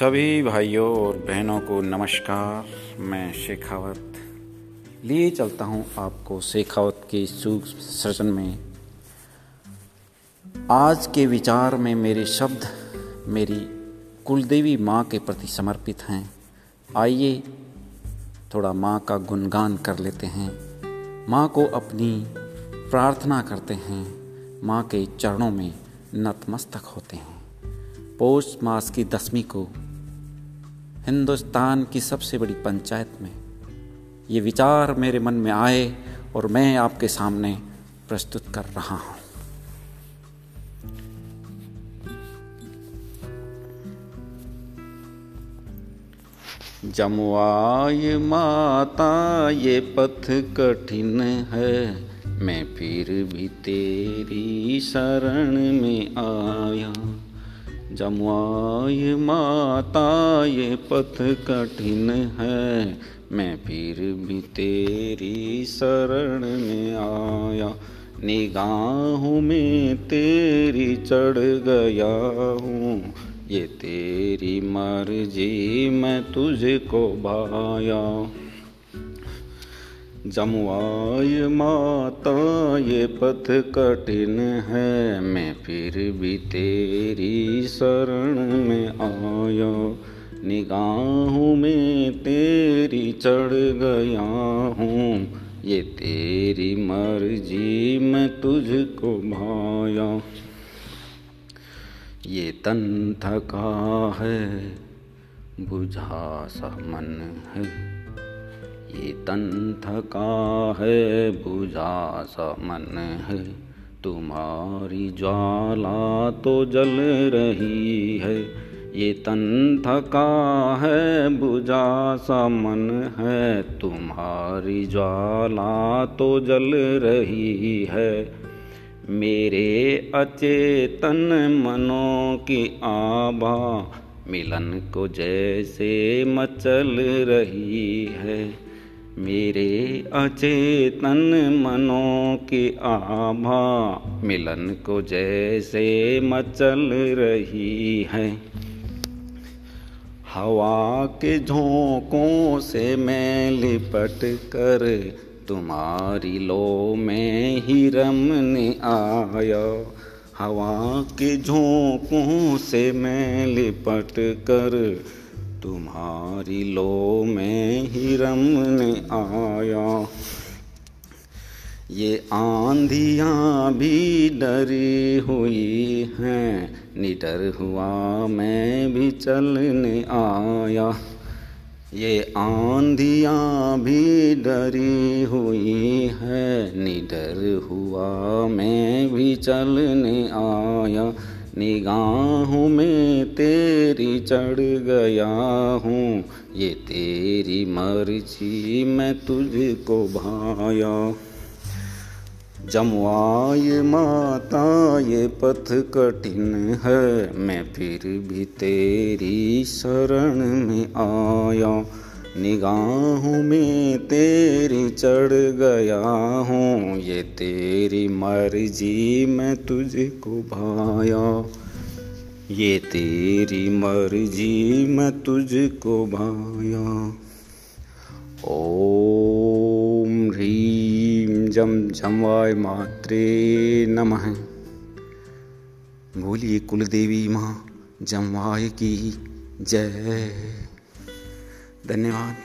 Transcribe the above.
सभी भाइयों और बहनों को नमस्कार। मैं शेखावत। लिए चलता हूँ आपको शेखावत के सूक्ष्म सृजन में। आज के विचार में मेरे शब्द मेरी कुलदेवी माँ के प्रति समर्पित हैं। आइए थोड़ा माँ का गुणगान कर लेते हैं। माँ को अपनी प्रार्थना करते हैं। माँ के चरणों में नतमस्तक होते हैं। पौष मास की दसवीं को हिंदुस्तान की सबसे बड़ी पंचायत में ये विचार मेरे मन में आए और मैं आपके सामने प्रस्तुत कर रहा हूँ। जमुआय माता ये पथ कठिन है, मैं फिर भी तेरी शरण में आया जमुआय माता ये पथ कठिन है। मैं फिर भी तेरी शरण में आया। निगाहों में तेरी चढ़ गया हूँ। ये तेरी मर्ज़ी, मैं तुझको भाया। जमुआय माता ये पथ कठिन है, मैं फिर भी तेरी शरण में आया। निगाहों में तेरी चढ़ गया हूँ, ये तेरी मर्ज़ी मैं तुझको भाया। ये तन थका है, बुझा सा मन है। ये तन थका है, बुझा सा मन है। तुम्हारी ज्वाला तो जल रही है। ये तन थका है, बुझा मन है। तुम्हारी ज्वाला तो जल रही है। मेरे अचेतन मनों की आभा, मिलन को जैसे मचल रही है। मेरे अचेतन मनों की आभा मिलन को जैसे मचल रही है। हवा के झोंकों से मैं लिपट कर तुम्हारी लो में ही रमने आया। हवा के झोंकों से मैं लिपट कर तुम्हारी लो में ही रमने आया। ये आंधियाँ भी डरी हुई हैं निडर हुआ मैं भी चलने आया। ये आंधियाँ भी डरी हुई है निडर हुआ मैं भी चलने आया। निगाहों में तेरी चढ़ गया हूँ। ये तेरी मर्ज़ी, मैं तुझको भाया। जमवाय माता, ये पथ कठिन है, मैं फिर भी तेरी शरण में आया। निगाहों में तेरी चढ़ गया हूँ, ये तेरी मर्ज़ी मैं तुझको भाया। ये तेरी मर्ज़ी मैं तुझको भाया। ओम ह्रीम जम झमवाय मात्रे नमः। बोलिए कुलदेवी माँ जमवाय की जय। धन्यवाद।